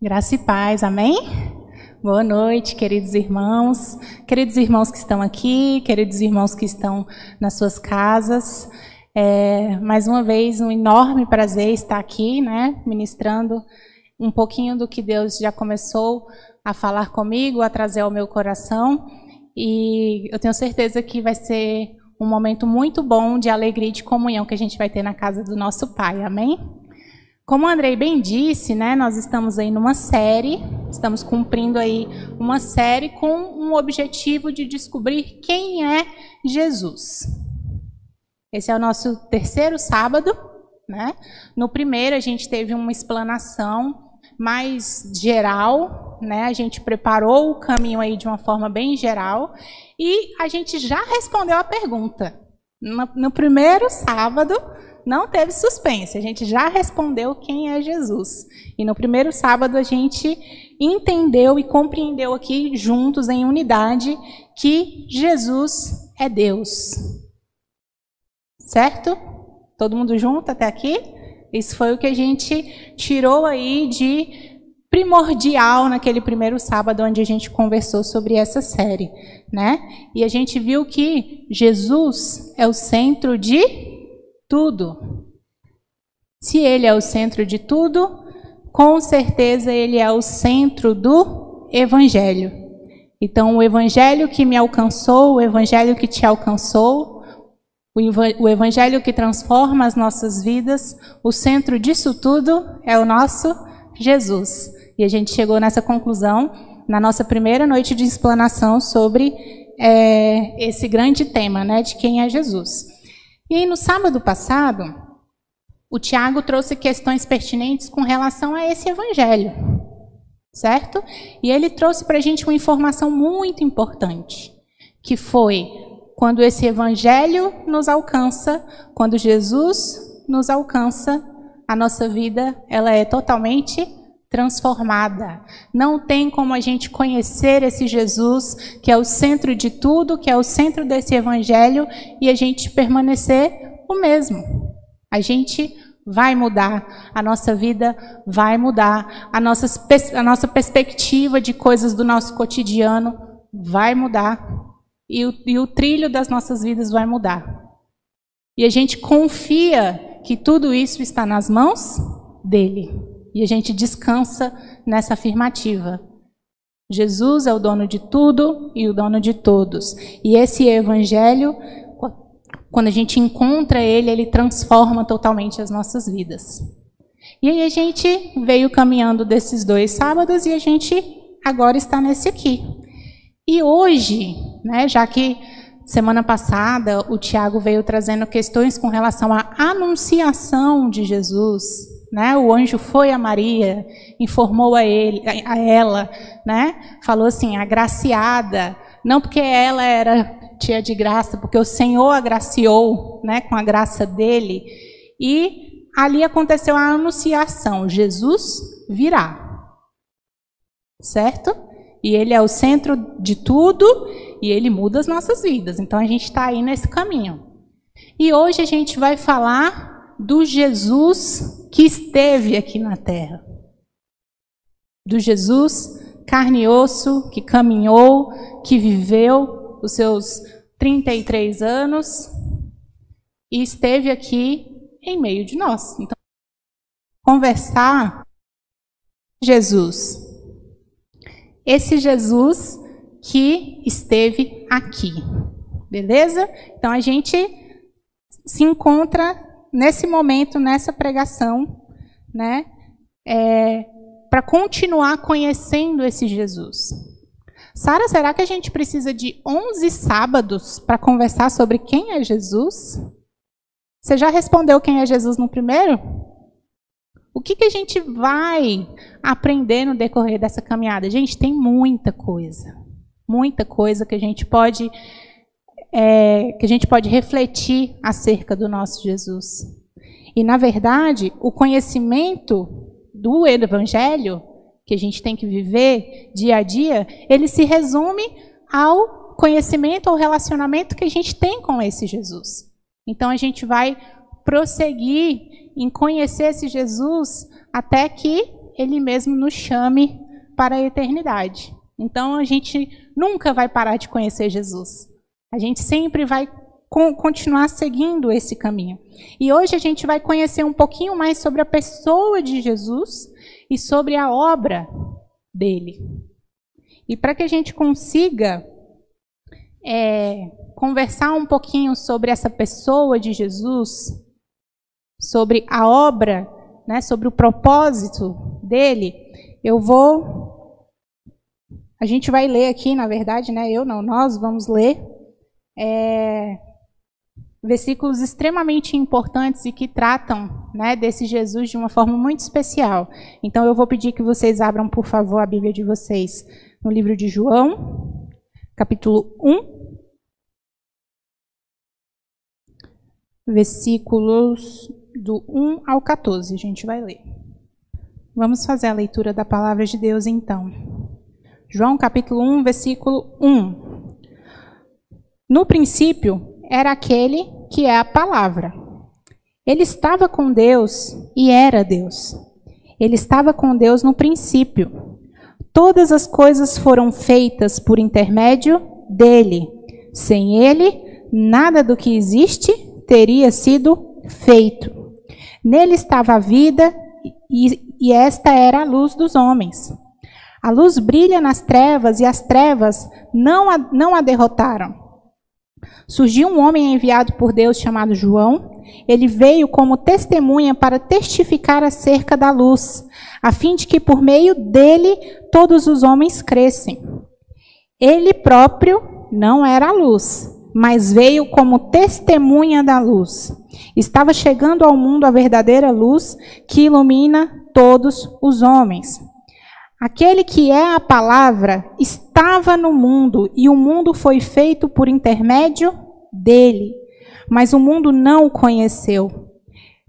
Graça e paz, amém? Boa noite, queridos irmãos, queridos irmãos que estão aqui, queridos irmãos que estão nas suas casas. É, mais uma vez, um enorme prazer estar aqui, né, ministrando um pouquinho do que Deus já começou a falar comigo, a trazer ao meu coração. E eu tenho certeza que vai ser um momento muito bom de alegria e de comunhão que a gente vai ter na casa do nosso Pai, amém? Como o Andrei bem disse, né, nós estamos aí numa série, estamos cumprindo aí uma série com um objetivo de descobrir quem é Jesus. Esse é o nosso terceiro sábado, né? No primeiro a gente teve uma explanação mais geral, né? A gente preparou o caminho aí de uma forma bem geral e a gente já respondeu a pergunta. No, no primeiro sábado não teve suspense, a gente já respondeu quem é Jesus. E no primeiro sábado a gente entendeu e compreendeu aqui juntos em unidade que Jesus é Deus. Certo? Todo mundo junto até aqui? Isso foi o que a gente tirou aí de primordial naquele primeiro sábado onde a gente conversou sobre essa série, né? E a gente viu que Jesus é o centro de tudo. Se ele é o centro de tudo, com certeza ele é o centro do evangelho. Então, o evangelho que me alcançou, o evangelho que te alcançou, o Evangelho que transforma as nossas vidas, o centro disso tudo é o nosso Jesus. E a gente chegou nessa conclusão na nossa primeira noite de explanação sobre é, esse grande tema, né, de quem é Jesus. E aí, no sábado passado, o Tiago trouxe questões pertinentes com relação a esse Evangelho, certo? E ele trouxe para a gente uma informação muito importante, que foi quando esse evangelho nos alcança, quando Jesus nos alcança, a nossa vida ela é totalmente transformada. Não tem como a gente conhecer esse Jesus, que é o centro de tudo, que é o centro desse evangelho, e a gente permanecer o mesmo. A gente vai mudar, a nossa vida vai mudar, a nossa, a nossa perspectiva de coisas do nosso cotidiano vai mudar e o, e o trilho das nossas vidas vai mudar. E a gente confia que tudo isso está nas mãos dele. E a gente descansa nessa afirmativa. Jesus é o dono de tudo e o dono de todos. E esse evangelho, quando a gente encontra ele, ele transforma totalmente as nossas vidas. E aí a gente veio caminhando desses dois sábados e a gente agora está nesse aqui. E hoje, né, já que semana passada o Tiago veio trazendo questões com relação à anunciação de Jesus, né? O anjo foi a Maria, informou a ele, a ela, né? Falou assim, agraciada, não porque ela era tia de graça, porque o Senhor agraciou, né, com a graça dele. E ali aconteceu a anunciação, Jesus virá. Certo? E ele é o centro de tudo e ele muda as nossas vidas. Então a gente está aí nesse caminho. E hoje a gente vai falar do Jesus que esteve aqui na terra. Do Jesus carne e osso, que caminhou, que viveu os seus 33 anos e esteve aqui em meio de nós. Então, conversar Jesus esse Jesus que esteve aqui. Beleza? Então a gente se encontra nesse momento, nessa pregação, né? É, para continuar conhecendo esse Jesus. Sara, será que a gente precisa de 11 sábados para conversar sobre quem é Jesus? Você já respondeu quem é Jesus no primeiro? O que, que a gente vai aprender no decorrer dessa caminhada? Gente, tem muita coisa. Muita coisa que a gente pode é, que a gente pode refletir acerca do nosso Jesus. E, na verdade, o conhecimento do Evangelho, que a gente tem que viver dia a dia, ele se resume ao conhecimento, ao relacionamento que a gente tem com esse Jesus. Então, a gente vai prosseguir em conhecer esse Jesus até que ele mesmo nos chame para a eternidade. Então a gente nunca vai parar de conhecer Jesus. A gente sempre vai continuar seguindo esse caminho. E hoje a gente vai conhecer um pouquinho mais sobre a pessoa de Jesus e sobre a obra dele. E para que a gente consiga é, conversar um pouquinho sobre essa pessoa de Jesus, sobre a obra, né, sobre o propósito dele, eu vou. A gente vai ler aqui, na verdade, né? Eu não, nós vamos ler é, versículos extremamente importantes e que tratam né, desse Jesus de uma forma muito especial. Então eu vou pedir que vocês abram, por favor, a Bíblia de vocês no livro de João, capítulo 1. Versículos do 1 ao 14, a gente vai ler. Vamos fazer a leitura da palavra de Deus então. João capítulo 1, versículo 1. No princípio era aquele que é a palavra. Ele estava com Deus e era Deus. Ele estava com Deus no princípio. Todas as coisas foram feitas por intermédio dele. Sem ele, nada do que existe teria sido feito. Nele estava a vida e, e esta era a luz dos homens. A luz brilha nas trevas e as trevas não a, não a derrotaram. Surgiu um homem enviado por Deus chamado João. Ele veio como testemunha para testificar acerca da luz, a fim de que por meio dele todos os homens crescem. Ele próprio não era a luz, mas veio como testemunha da luz. Estava chegando ao mundo a verdadeira luz que ilumina todos os homens. Aquele que é a palavra estava no mundo e o mundo foi feito por intermédio dele, mas o mundo não o conheceu.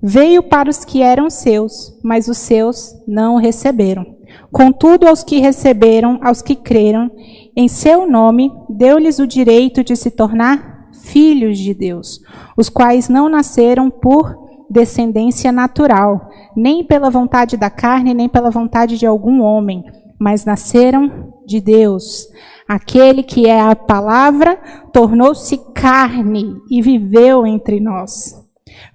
Veio para os que eram seus, mas os seus não o receberam. Contudo, aos que receberam, aos que creram em seu nome, deu-lhes o direito de se tornar filhos de Deus, os quais não nasceram por descendência natural, nem pela vontade da carne, nem pela vontade de algum homem, mas nasceram de Deus. Aquele que é a palavra tornou-se carne e viveu entre nós.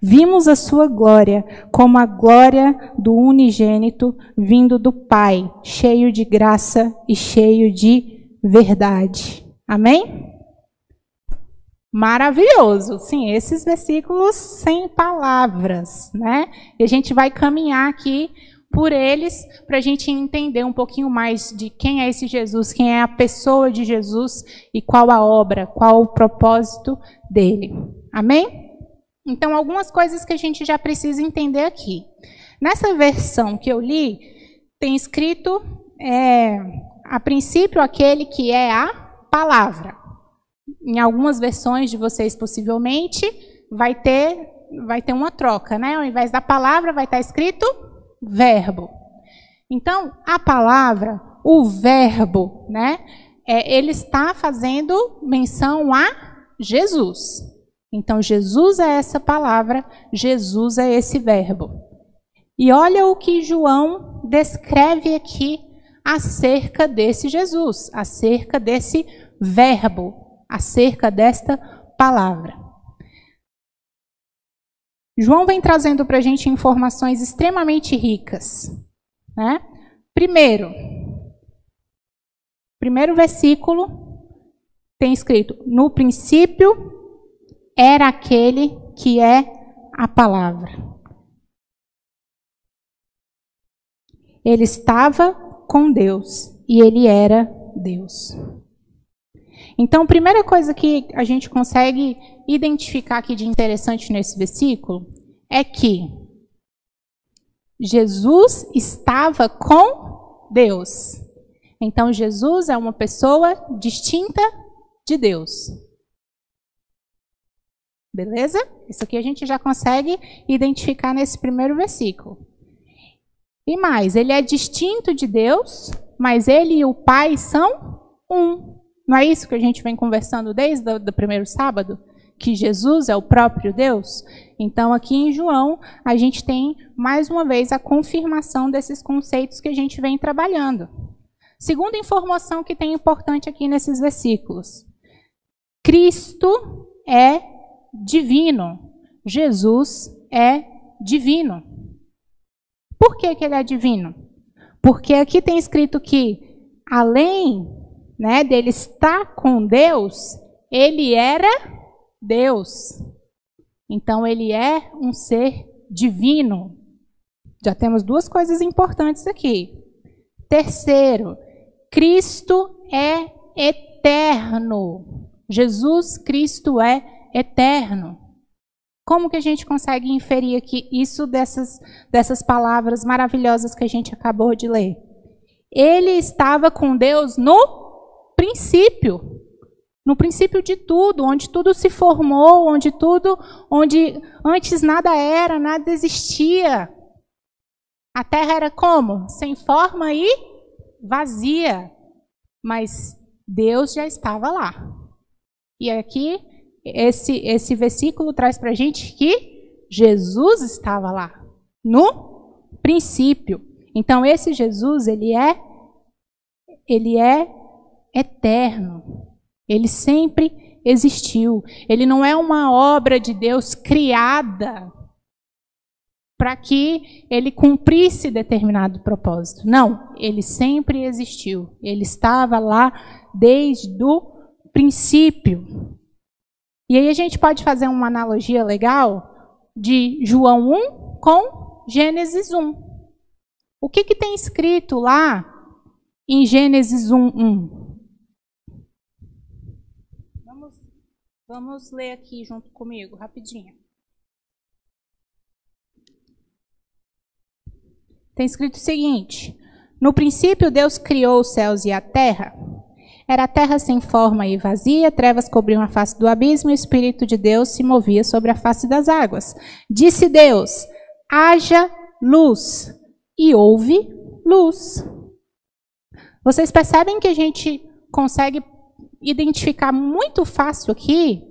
Vimos a sua glória como a glória do unigênito vindo do Pai, cheio de graça e cheio de verdade. Amém? Maravilhoso. Sim, esses versículos sem palavras, né? E a gente vai caminhar aqui por eles para a gente entender um pouquinho mais de quem é esse Jesus, quem é a pessoa de Jesus e qual a obra, qual o propósito dele. Amém? Então, algumas coisas que a gente já precisa entender aqui. Nessa versão que eu li, tem escrito é, a princípio aquele que é a palavra. Em algumas versões de vocês, possivelmente, vai ter, vai ter uma troca, né? Ao invés da palavra, vai estar escrito verbo. Então, a palavra, o verbo, né? É, ele está fazendo menção a Jesus. Então, Jesus é essa palavra, Jesus é esse verbo. E olha o que João descreve aqui acerca desse Jesus, acerca desse verbo, acerca desta palavra. João vem trazendo para a gente informações extremamente ricas. Né? Primeiro, primeiro versículo tem escrito: No princípio era aquele que é a palavra. Ele estava com Deus e ele era Deus. Então, a primeira coisa que a gente consegue identificar aqui de interessante nesse versículo é que Jesus estava com Deus. Então, Jesus é uma pessoa distinta de Deus. Beleza? Isso aqui a gente já consegue identificar nesse primeiro versículo. E mais, ele é distinto de Deus, mas ele e o Pai são um. Não é isso que a gente vem conversando desde o primeiro sábado? que Jesus é o próprio Deus? Então, aqui em João, a gente tem mais uma vez a confirmação desses conceitos que a gente vem trabalhando. Segunda informação que tem importante aqui nesses versículos: Cristo é divino. Jesus é divino. Por que, que ele é divino? Porque aqui tem escrito que, além né, dele estar com Deus, ele era Deus. Então, ele é um ser divino. Já temos duas coisas importantes aqui. Terceiro, Cristo é eterno. Jesus Cristo é eterno. Como que a gente consegue inferir aqui isso dessas, dessas palavras maravilhosas que a gente acabou de ler? Ele estava com Deus no princípio. No princípio de tudo, onde tudo se formou, onde tudo, onde antes nada era, nada existia. A terra era como? Sem forma e vazia. Mas Deus já estava lá. E aqui, esse, esse versículo traz para a gente que Jesus estava lá, no princípio. Então, esse Jesus, ele é, ele é eterno. Ele sempre existiu. Ele não é uma obra de Deus criada para que ele cumprisse determinado propósito. Não, ele sempre existiu. Ele estava lá desde o princípio. E aí a gente pode fazer uma analogia legal de João 1 com Gênesis 1. O que, que tem escrito lá em Gênesis 1, 1? Vamos ler aqui junto comigo, rapidinho. Tem escrito o seguinte: No princípio, Deus criou os céus e a terra. Era a terra sem forma e vazia, trevas cobriam a face do abismo e o Espírito de Deus se movia sobre a face das águas. Disse Deus: haja luz. E houve luz. Vocês percebem que a gente consegue identificar muito fácil aqui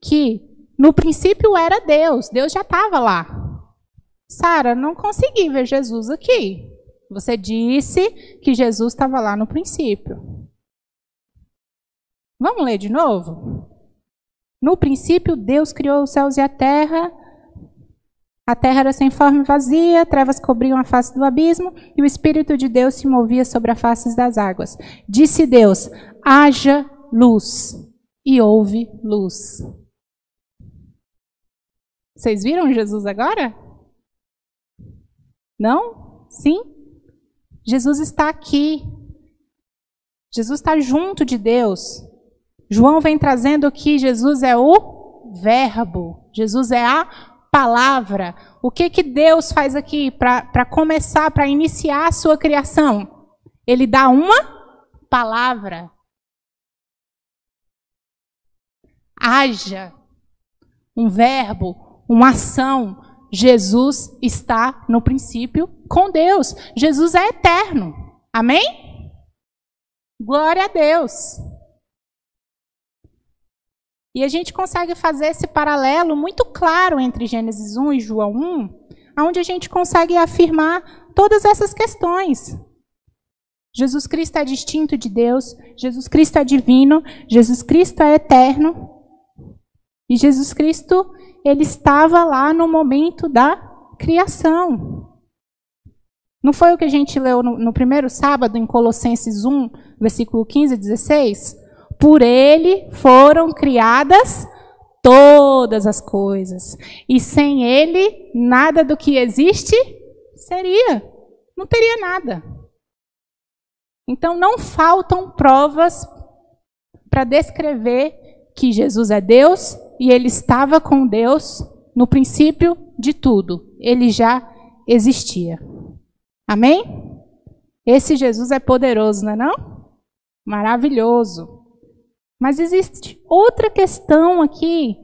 que no princípio era Deus, Deus já estava lá. Sara, não consegui ver Jesus aqui. Você disse que Jesus estava lá no princípio. Vamos ler de novo? No princípio, Deus criou os céus e a terra. A terra era sem forma e vazia, trevas cobriam a face do abismo, e o Espírito de Deus se movia sobre a face das águas. Disse Deus: haja luz. E houve luz. Vocês viram Jesus agora? Não? Sim? Jesus está aqui. Jesus está junto de Deus. João vem trazendo que Jesus é o Verbo. Jesus é a palavra. O que, que Deus faz aqui para começar, para iniciar a sua criação? Ele dá uma palavra. Haja. Um verbo, uma ação. Jesus está no princípio com Deus. Jesus é eterno. Amém? Glória a Deus. E a gente consegue fazer esse paralelo muito claro entre Gênesis 1 e João 1, onde a gente consegue afirmar todas essas questões. Jesus Cristo é distinto de Deus, Jesus Cristo é divino, Jesus Cristo é eterno, e Jesus Cristo, ele estava lá no momento da criação. Não foi o que a gente leu no, no, primeiro sábado, em Colossenses 1, versículo 15 e 16? Por ele foram criadas todas as coisas. E sem ele, nada do que existe seria. Não teria nada. Então, não faltam provas para descrever que Jesus é Deus e ele estava com Deus no princípio de tudo. Ele já existia. Amém? Esse Jesus é poderoso, não é não? Maravilhoso. Mas existe outra questão aqui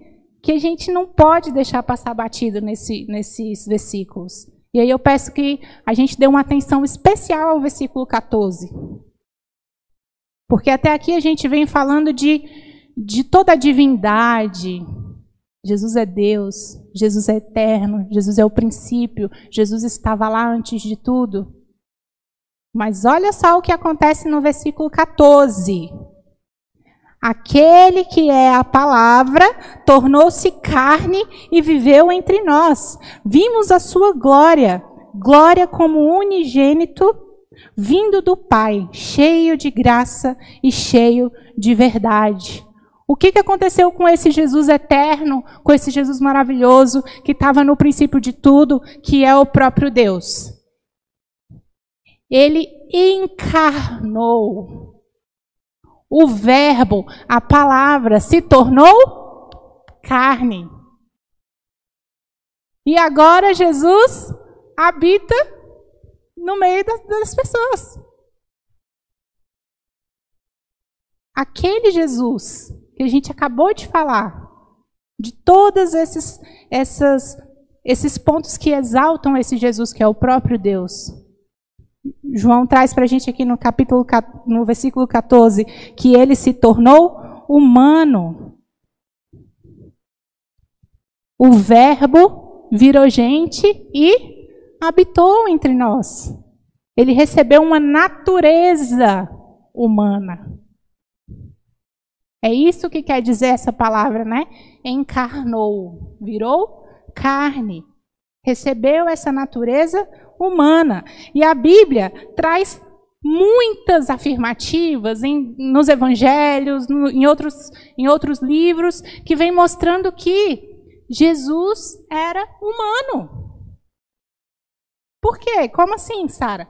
que a gente não pode deixar passar batido nesse, nesses versículos. E aí eu peço que a gente dê uma atenção especial ao versículo 14. Porque até aqui a gente vem falando de de toda a divindade, Jesus é Deus, Jesus é eterno, Jesus é o princípio, Jesus estava lá antes de tudo. Mas olha só o que acontece no versículo 14. Aquele que é a palavra tornou-se carne e viveu entre nós. Vimos a sua glória, glória como unigênito vindo do Pai, cheio de graça e cheio de verdade. O que, aconteceu com esse Jesus eterno, com esse Jesus maravilhoso, que estava no princípio de tudo, que é o próprio Deus? Ele encarnou. O Verbo, a palavra, se tornou carne. E agora Jesus habita no meio das pessoas. Aquele Jesus que a gente acabou de falar, de todos esses, essas, esses pontos que exaltam esse Jesus que é o próprio Deus. João traz para a gente aqui no capítulo, no versículo 14, que ele se tornou humano. O verbo virou gente e habitou entre nós. Ele recebeu uma natureza humana. É isso que quer dizer essa palavra, né? Encarnou, virou carne, recebeu essa natureza humana. E a Bíblia traz muitas afirmativas em, nos evangelhos, no, em, outros, em outros livros, que vem mostrando que Jesus era humano. Por quê? Como assim, Sara?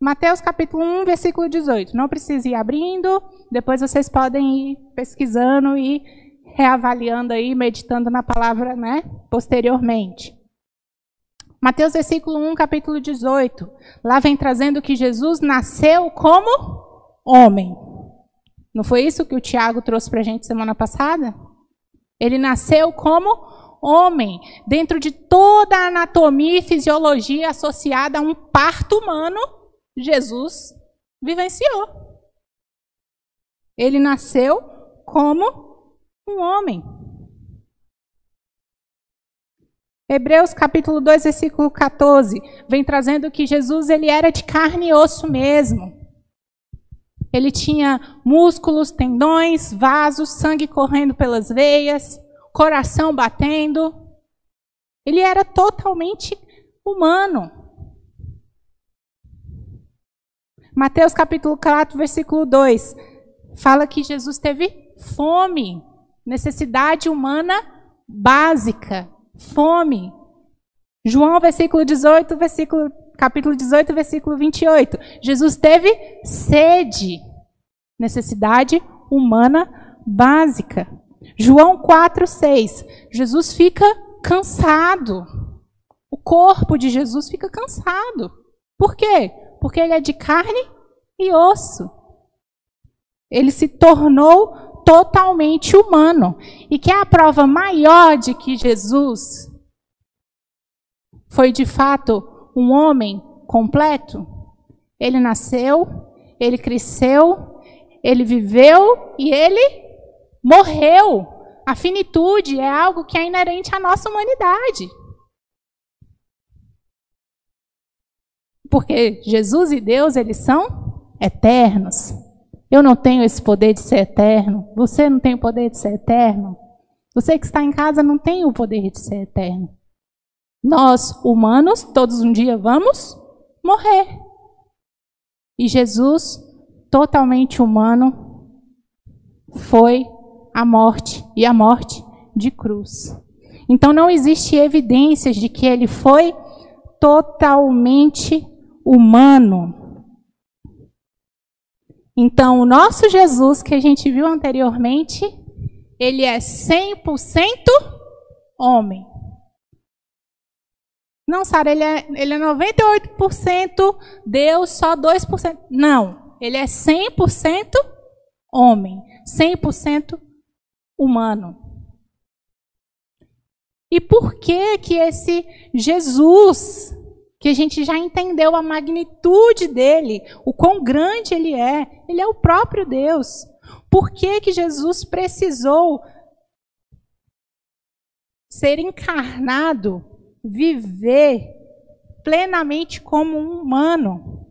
Mateus capítulo 1, versículo 18. Não precisa ir abrindo, depois vocês podem ir pesquisando e reavaliando aí, meditando na palavra, né, posteriormente. Mateus versículo 1, capítulo 18. Lá vem trazendo que Jesus nasceu como homem. Não foi isso que o Tiago trouxe para a gente semana passada? Ele nasceu como homem, dentro de toda a anatomia e fisiologia associada a um parto humano, Jesus vivenciou. Ele nasceu como um homem. Hebreus capítulo 2, versículo 14, vem trazendo que Jesus ele era de carne e osso mesmo. Ele tinha músculos, tendões, vasos, sangue correndo pelas veias coração batendo. Ele era totalmente humano. Mateus capítulo 4, versículo 2, fala que Jesus teve fome, necessidade humana básica, fome. João, versículo 18, versículo, capítulo 18, versículo 28. Jesus teve sede, necessidade humana básica. João 4, 6. Jesus fica cansado. O corpo de Jesus fica cansado. Por quê? Porque ele é de carne e osso. Ele se tornou totalmente humano. E que é a prova maior de que Jesus foi de fato um homem completo? Ele nasceu, ele cresceu, ele viveu e ele morreu. A finitude é algo que é inerente à nossa humanidade. Porque Jesus e Deus, eles são eternos. Eu não tenho esse poder de ser eterno. Você não tem o poder de ser eterno. Você que está em casa não tem o poder de ser eterno. Nós, humanos, todos um dia vamos morrer. E Jesus, totalmente humano, foi a morte e a morte de cruz. Então não existe evidências de que ele foi totalmente humano. Então o nosso Jesus que a gente viu anteriormente, ele é 100% homem. Não, Sara, ele é, ele é 98% Deus, só 2%. Não, ele é 100% homem, 100% humano. E por que que esse Jesus, que a gente já entendeu a magnitude dele, o quão grande ele é, ele é o próprio Deus. Por que que Jesus precisou ser encarnado, viver plenamente como um humano.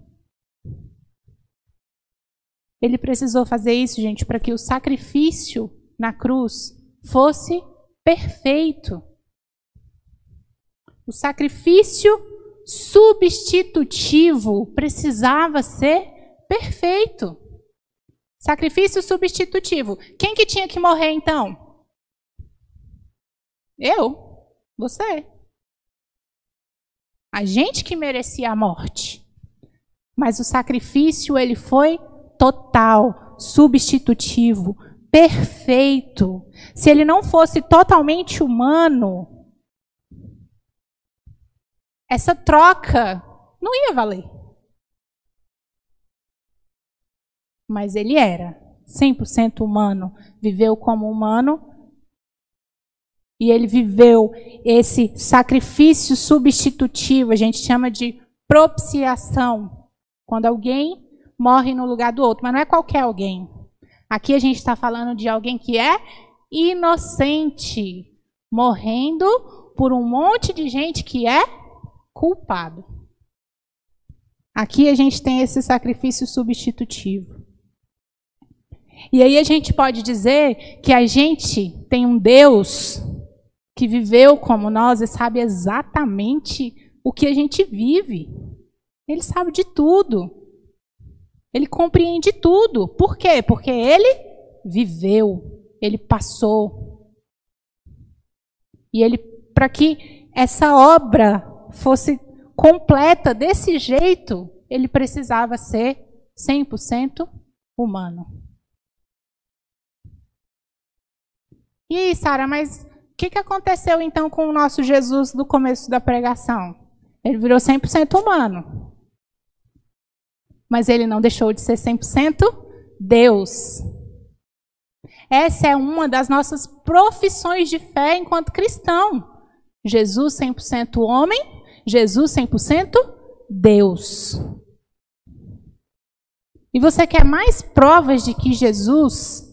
Ele precisou fazer isso, gente, para que o sacrifício na cruz fosse perfeito. O sacrifício substitutivo precisava ser perfeito. Sacrifício substitutivo. Quem que tinha que morrer então? Eu? Você? A gente que merecia a morte. Mas o sacrifício ele foi total, substitutivo, perfeito. Se ele não fosse totalmente humano, essa troca não ia valer. Mas ele era 100% humano, viveu como humano e ele viveu esse sacrifício substitutivo, a gente chama de propiciação. Quando alguém morre no lugar do outro, mas não é qualquer alguém. Aqui a gente está falando de alguém que é inocente, morrendo por um monte de gente que é culpado. Aqui a gente tem esse sacrifício substitutivo. E aí a gente pode dizer que a gente tem um Deus que viveu como nós e sabe exatamente o que a gente vive. Ele sabe de tudo. Ele compreende tudo. Por quê? Porque ele viveu, ele passou. E ele para que essa obra fosse completa desse jeito, ele precisava ser 100% humano. E aí, Sara, mas o que, que aconteceu então com o nosso Jesus do começo da pregação? Ele virou 100% humano. Mas ele não deixou de ser 100% Deus. Essa é uma das nossas profissões de fé enquanto cristão. Jesus 100% homem, Jesus 100% Deus. E você quer mais provas de que Jesus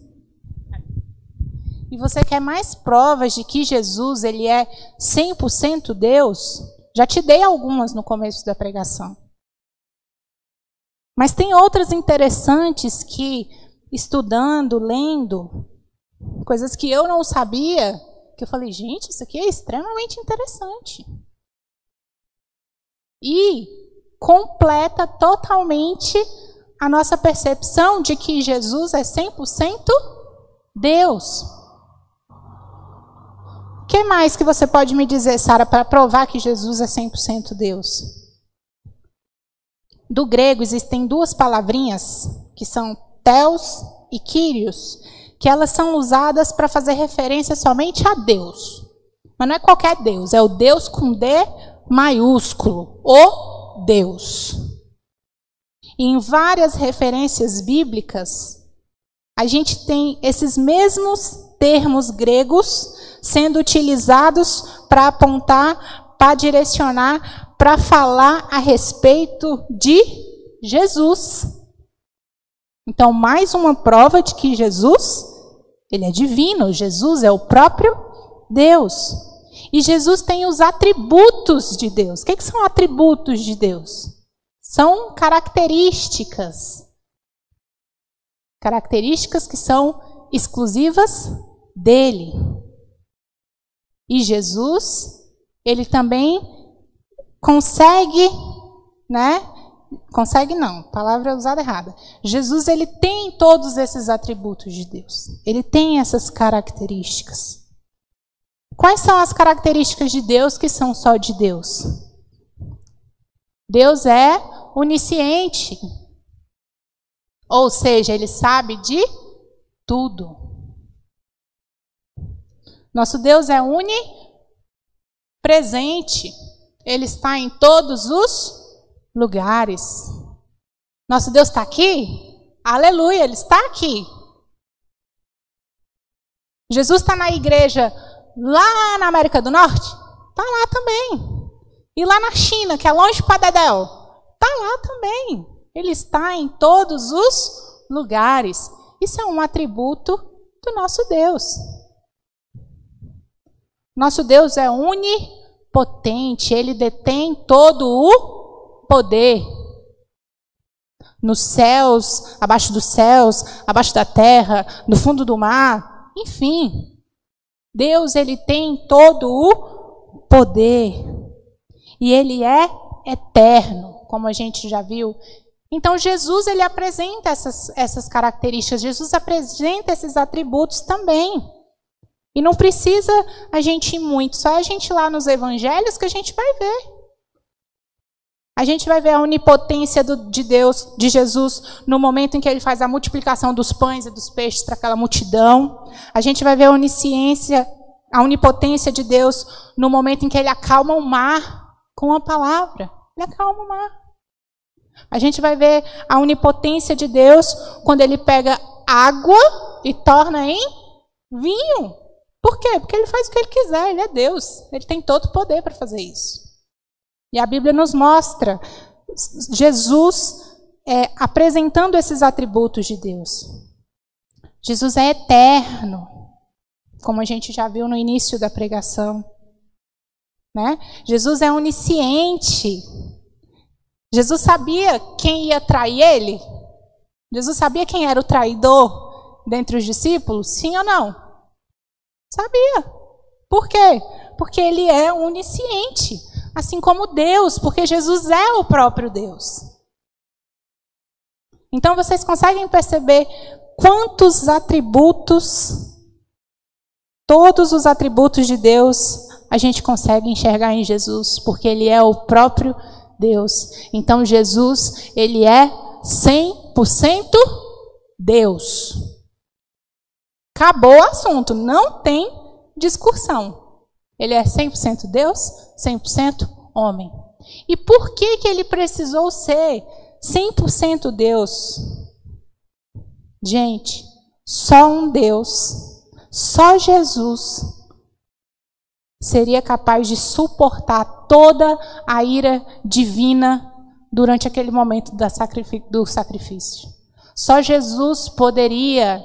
e você quer mais provas de que Jesus ele é 100% Deus? Já te dei algumas no começo da pregação. Mas tem outras interessantes que, estudando, lendo, coisas que eu não sabia, que eu falei, gente, isso aqui é extremamente interessante. E completa totalmente a nossa percepção de que Jesus é 100% Deus que mais que você pode me dizer, Sara, para provar que Jesus é 100% Deus? Do grego existem duas palavrinhas, que são teos e kyrios, que elas são usadas para fazer referência somente a Deus. Mas não é qualquer Deus, é o Deus com D maiúsculo, o Deus. Em várias referências bíblicas, a gente tem esses mesmos termos gregos sendo utilizados para apontar, para direcionar, para falar a respeito de Jesus. Então, mais uma prova de que Jesus, ele é divino, Jesus é o próprio Deus. E Jesus tem os atributos de Deus. O que, que são atributos de Deus? São características. Características que são exclusivas dele. E Jesus, ele também consegue, né? Consegue não, palavra usada errada. Jesus ele tem todos esses atributos de Deus. Ele tem essas características. Quais são as características de Deus que são só de Deus? Deus é onisciente. Ou seja, ele sabe de tudo. Nosso Deus é onipresente. Ele está em todos os lugares. Nosso Deus está aqui? Aleluia, Ele está aqui. Jesus está na igreja lá na América do Norte? Está lá também. E lá na China, que é longe para Dedéu? Está lá também. Ele está em todos os lugares. Isso é um atributo do nosso Deus. Nosso Deus é onipotente, ele detém todo o poder. Nos céus, abaixo dos céus, abaixo da terra, no fundo do mar, enfim. Deus, ele tem todo o poder. E ele é eterno, como a gente já viu. Então Jesus ele apresenta essas, essas características, Jesus apresenta esses atributos também. E não precisa a gente ir muito, só a gente ir lá nos evangelhos que a gente vai ver. A gente vai ver a onipotência do, de Deus, de Jesus, no momento em que ele faz a multiplicação dos pães e dos peixes para aquela multidão. A gente vai ver a onisciência, a onipotência de Deus no momento em que ele acalma o mar com a palavra. Ele acalma o mar. A gente vai ver a onipotência de Deus quando ele pega água e torna em vinho. Por quê? Porque ele faz o que ele quiser, ele é Deus. Ele tem todo o poder para fazer isso. E a Bíblia nos mostra Jesus é, apresentando esses atributos de Deus. Jesus é eterno, como a gente já viu no início da pregação. Né? Jesus é onisciente. Jesus sabia quem ia trair ele? Jesus sabia quem era o traidor dentre os discípulos? Sim ou não? Sabia. Por quê? Porque ele é onisciente, assim como Deus, porque Jesus é o próprio Deus. Então vocês conseguem perceber quantos atributos, todos os atributos de Deus, a gente consegue enxergar em Jesus, porque ele é o próprio Deus. Então Jesus, ele é 100% Deus. Acabou o assunto, não tem discussão. Ele é 100% Deus, 100% homem. E por que que ele precisou ser 100% Deus? Gente, só um Deus, só Jesus seria capaz de suportar toda a ira divina durante aquele momento do sacrifício. Só Jesus poderia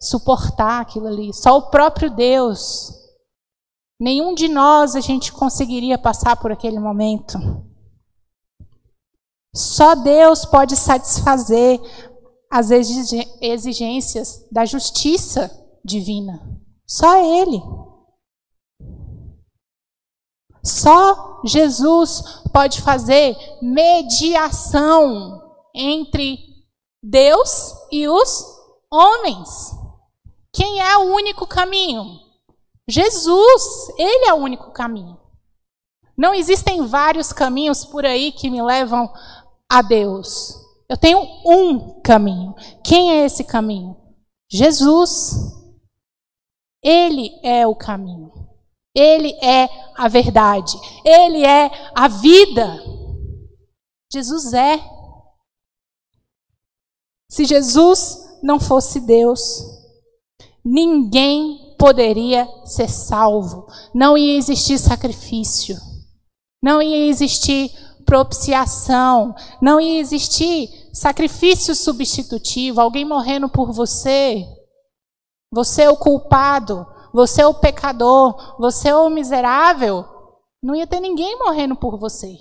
suportar aquilo ali. Só o próprio Deus. Nenhum de nós a gente conseguiria passar por aquele momento. Só Deus pode satisfazer as exigências da justiça divina. Só Ele. Só Jesus pode fazer mediação entre Deus e os homens. Quem é o único caminho? Jesus, ele é o único caminho. Não existem vários caminhos por aí que me levam a Deus. Eu tenho um caminho. Quem é esse caminho? Jesus. Ele é o caminho. Ele é a verdade. Ele é a vida. Jesus é. Se Jesus não fosse Deus, ninguém poderia ser salvo. Não ia existir sacrifício. Não ia existir propiciação. Não ia existir sacrifício substitutivo. Alguém morrendo por você. Você é o culpado. Você é o pecador. Você é o miserável. Não ia ter ninguém morrendo por você.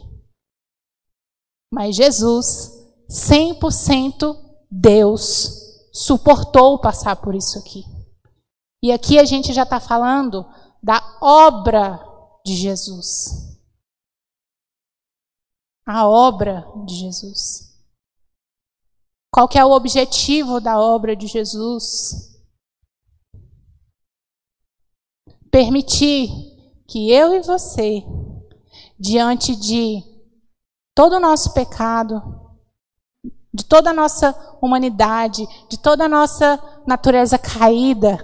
Mas Jesus, 100% Deus, suportou passar por isso aqui. E aqui a gente já está falando da obra de Jesus. A obra de Jesus. Qual que é o objetivo da obra de Jesus? Permitir que eu e você, diante de todo o nosso pecado, de toda a nossa humanidade, de toda a nossa natureza caída,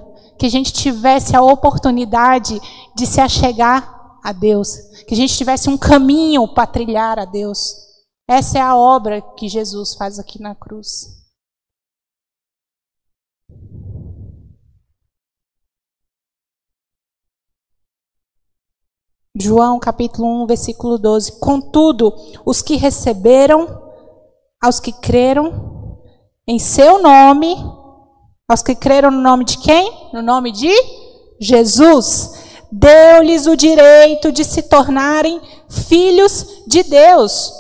que a gente tivesse a oportunidade de se achegar a Deus, que a gente tivesse um caminho para trilhar a Deus. Essa é a obra que Jesus faz aqui na cruz. João capítulo 1, versículo 12. Contudo, os que receberam, aos que creram em seu nome, aos que creram no nome de quem? No nome de Jesus. deu-lhes o direito de se tornarem filhos de Deus,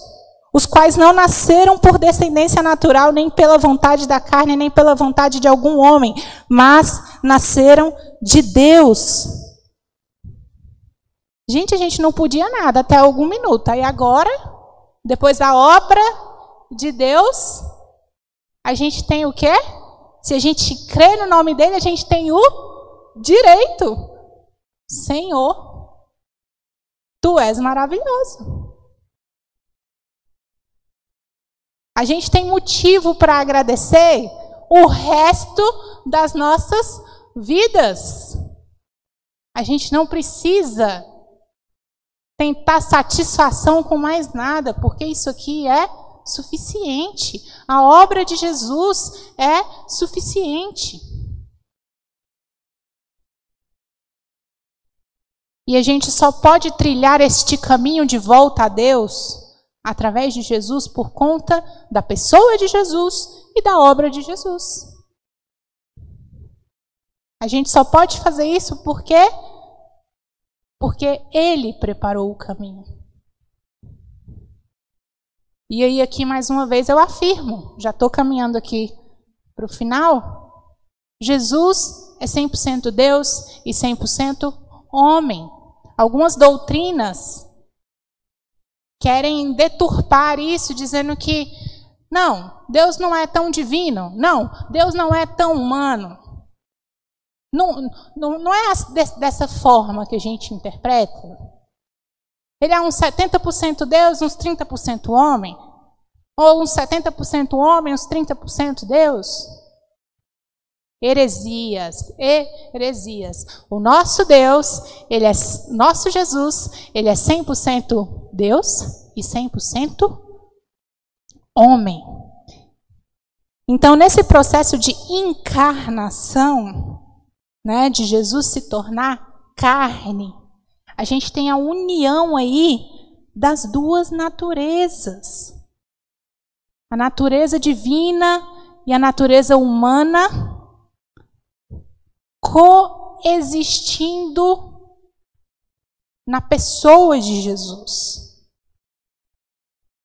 os quais não nasceram por descendência natural, nem pela vontade da carne, nem pela vontade de algum homem, mas nasceram de Deus. Gente, a gente não podia nada até algum minuto. Aí agora, depois da obra de Deus, a gente tem o quê? Se a gente crê no nome dele, a gente tem o direito. Senhor, tu és maravilhoso. A gente tem motivo para agradecer o resto das nossas vidas. A gente não precisa tentar satisfação com mais nada, porque isso aqui é suficiente. A obra de Jesus é suficiente. E a gente só pode trilhar este caminho de volta a Deus através de Jesus por conta da pessoa de Jesus e da obra de Jesus. A gente só pode fazer isso porque porque ele preparou o caminho. E aí, aqui mais uma vez eu afirmo, já estou caminhando aqui para o final. Jesus é 100% Deus e 100% homem. Algumas doutrinas querem deturpar isso, dizendo que não, Deus não é tão divino, não, Deus não é tão humano. Não, não, não é dessa forma que a gente interpreta. Ele é uns 70% Deus, uns 30% homem. Ou uns 70% homem, uns 30% Deus. Heresias, heresias. O nosso Deus, ele é nosso Jesus, ele é 100% Deus e 100% homem. Então, nesse processo de encarnação, né, de Jesus se tornar carne, a gente tem a união aí das duas naturezas. A natureza divina e a natureza humana coexistindo na pessoa de Jesus.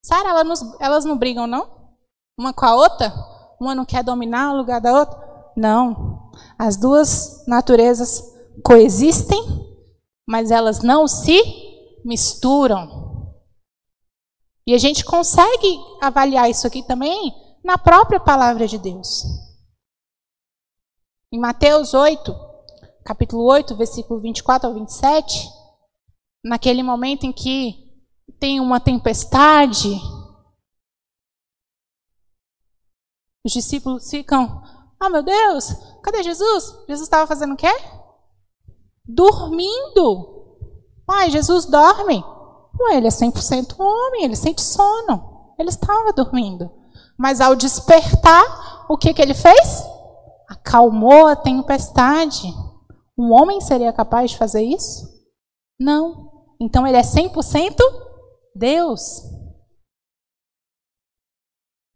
Sara, elas, elas não brigam, não? Uma com a outra? Uma não quer dominar o lugar da outra? Não. As duas naturezas coexistem, mas elas não se misturam. E a gente consegue avaliar isso aqui também na própria palavra de Deus. Em Mateus 8, capítulo 8, versículo 24 ao 27, naquele momento em que tem uma tempestade, os discípulos ficam ah, meu Deus, cadê Jesus? Jesus estava fazendo o quê? Dormindo. Ai, Jesus dorme. Ué, ele é 100% homem, ele sente sono. Ele estava dormindo. Mas ao despertar, o que, que ele fez? Acalmou a tempestade. Um homem seria capaz de fazer isso? Não. Então ele é 100% Deus.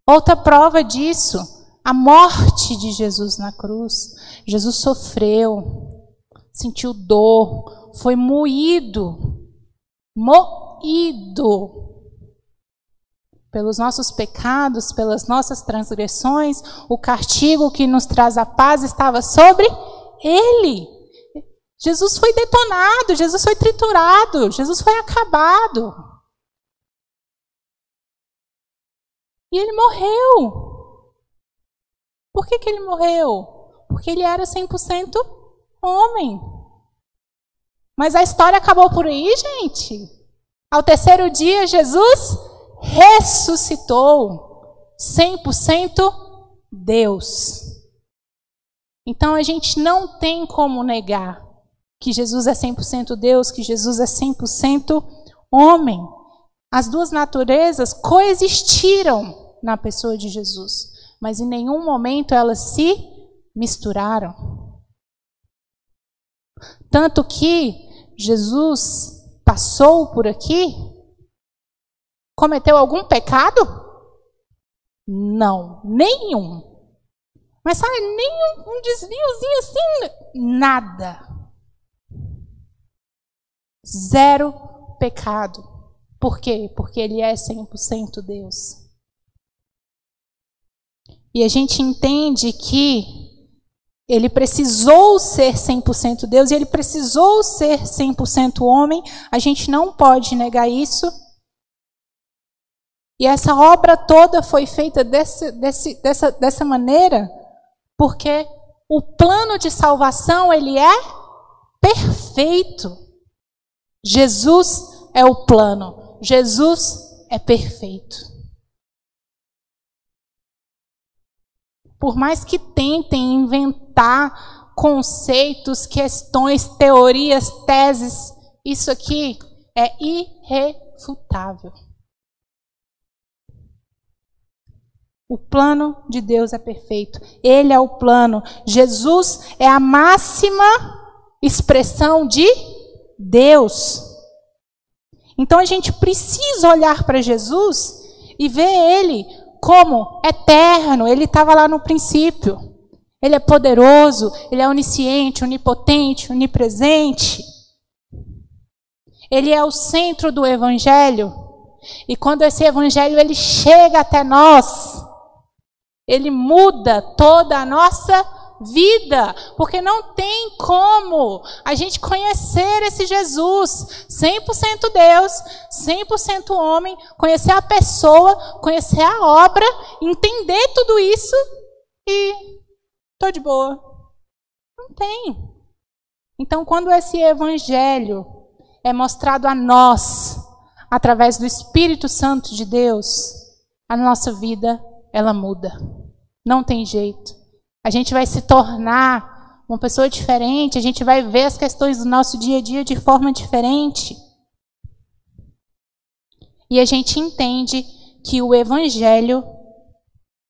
Outra prova disso a morte de Jesus na cruz. Jesus sofreu, sentiu dor, foi moído, moído pelos nossos pecados, pelas nossas transgressões. O castigo que nos traz a paz estava sobre ele. Jesus foi detonado, Jesus foi triturado, Jesus foi acabado. E ele morreu. Por que, que ele morreu? Porque ele era 100% homem. Mas a história acabou por aí, gente. Ao terceiro dia, Jesus ressuscitou 100% Deus. Então a gente não tem como negar que Jesus é 100% Deus, que Jesus é 100% homem. As duas naturezas coexistiram na pessoa de Jesus mas em nenhum momento elas se misturaram. Tanto que Jesus passou por aqui, cometeu algum pecado? Não, nenhum. Mas sabe, nem um, um desviozinho assim, nada. Zero pecado. Por quê? Porque ele é 100% Deus. E a gente entende que ele precisou ser 100% Deus e ele precisou ser 100% homem. A gente não pode negar isso. E essa obra toda foi feita desse, desse, dessa, dessa maneira porque o plano de salvação ele é perfeito. Jesus é o plano. Jesus é perfeito. Por mais que tentem inventar conceitos, questões, teorias, teses, isso aqui é irrefutável. O plano de Deus é perfeito. Ele é o plano. Jesus é a máxima expressão de Deus. Então a gente precisa olhar para Jesus e ver ele como eterno. Ele estava lá no princípio. Ele é poderoso, ele é onisciente, onipotente, onipresente. Ele é o centro do evangelho. E quando esse evangelho ele chega até nós, ele muda toda a nossa vida, porque não tem como a gente conhecer esse Jesus, 100% Deus, 100% homem, conhecer a pessoa, conhecer a obra, entender tudo isso e tô de boa. Não tem. Então, quando esse evangelho é mostrado a nós através do Espírito Santo de Deus, a nossa vida ela muda. Não tem jeito. A gente vai se tornar uma pessoa diferente, a gente vai ver as questões do nosso dia a dia de forma diferente. E a gente entende que o evangelho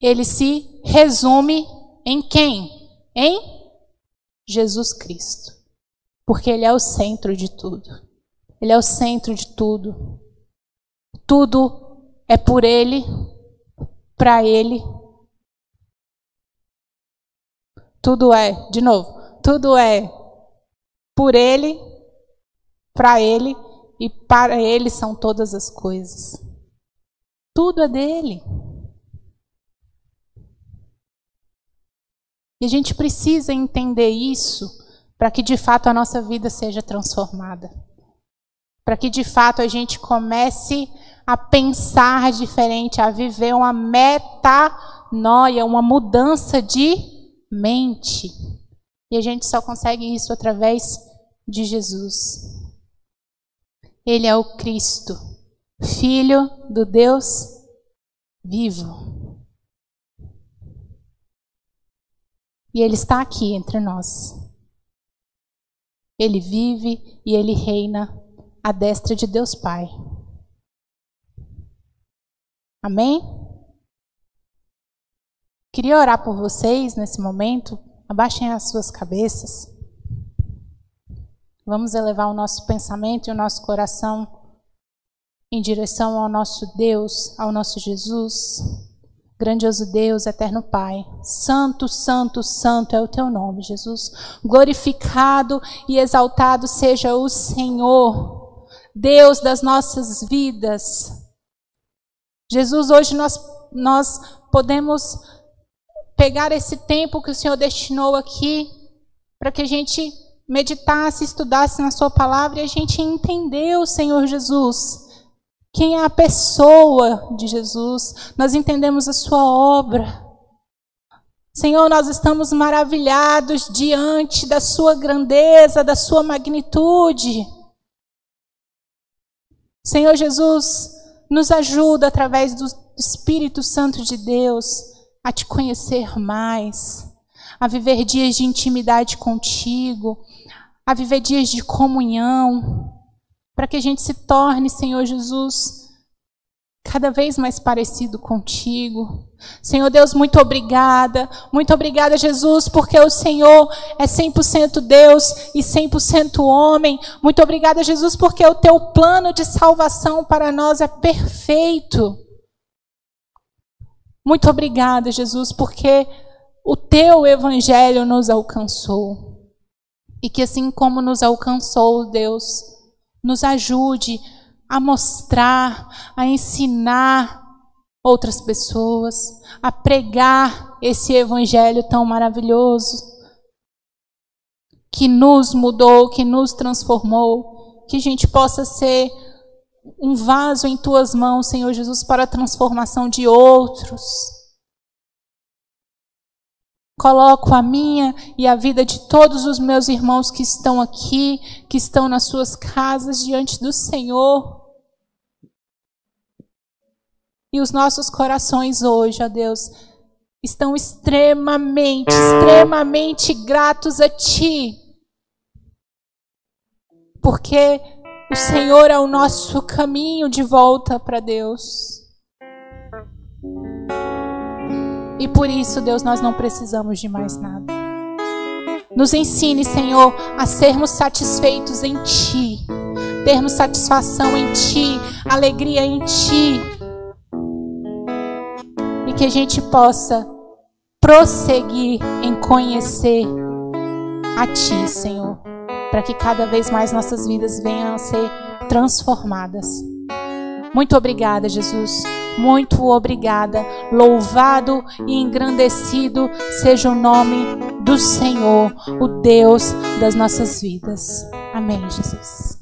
ele se resume em quem? Em Jesus Cristo. Porque ele é o centro de tudo. Ele é o centro de tudo. Tudo é por ele, para Ele. Tudo é, de novo, tudo é por Ele, para Ele e para Ele são todas as coisas. Tudo é dele. E a gente precisa entender isso para que de fato a nossa vida seja transformada. Para que de fato a gente comece a pensar diferente, a viver uma metanoia, uma mudança de mente. E a gente só consegue isso através de Jesus. Ele é o Cristo, Filho do Deus vivo. E Ele está aqui entre nós. Ele vive e ele reina à destra de Deus Pai. Amém? Queria orar por vocês nesse momento. Abaixem as suas cabeças. Vamos elevar o nosso pensamento e o nosso coração em direção ao nosso Deus, ao nosso Jesus. Grandioso Deus, eterno Pai, santo, santo, santo é o teu nome, Jesus. Glorificado e exaltado seja o Senhor, Deus das nossas vidas. Jesus, hoje nós, nós podemos pegar esse tempo que o Senhor destinou aqui para que a gente meditasse, estudasse na Sua palavra e a gente entendeu, Senhor Jesus, quem é a pessoa de Jesus, nós entendemos a Sua obra. Senhor, nós estamos maravilhados diante da Sua grandeza, da Sua magnitude. Senhor Jesus, nos ajuda através do Espírito Santo de Deus a te conhecer mais, a viver dias de intimidade contigo, a viver dias de comunhão, para que a gente se torne, Senhor Jesus, cada vez mais parecido contigo. Senhor Deus, muito obrigada. Muito obrigada, Jesus, porque o Senhor é 100% Deus e 100% homem. Muito obrigada, Jesus, porque o teu plano de salvação para nós é perfeito. Muito obrigada, Jesus, porque o teu evangelho nos alcançou. E que assim como nos alcançou, Deus, nos ajude a mostrar, a ensinar outras pessoas, a pregar esse evangelho tão maravilhoso que nos mudou, que nos transformou, que a gente possa ser um vaso em tuas mãos, Senhor Jesus, para a transformação de outros. Coloco a minha e a vida de todos os meus irmãos que estão aqui, que estão nas suas casas diante do Senhor. E os nossos corações hoje, ó Deus, estão extremamente, extremamente gratos a Ti. Porque o Senhor é o nosso caminho de volta para Deus. E por isso, Deus, nós não precisamos de mais nada. Nos ensine, Senhor, a sermos satisfeitos em Ti, termos satisfação em Ti, alegria em Ti. E que a gente possa prosseguir em conhecer a Ti, Senhor para que cada vez mais nossas vidas venham a ser transformadas. Muito obrigada, Jesus. Muito obrigada. Louvado e engrandecido seja o nome do Senhor, o Deus das nossas vidas. Amém, Jesus.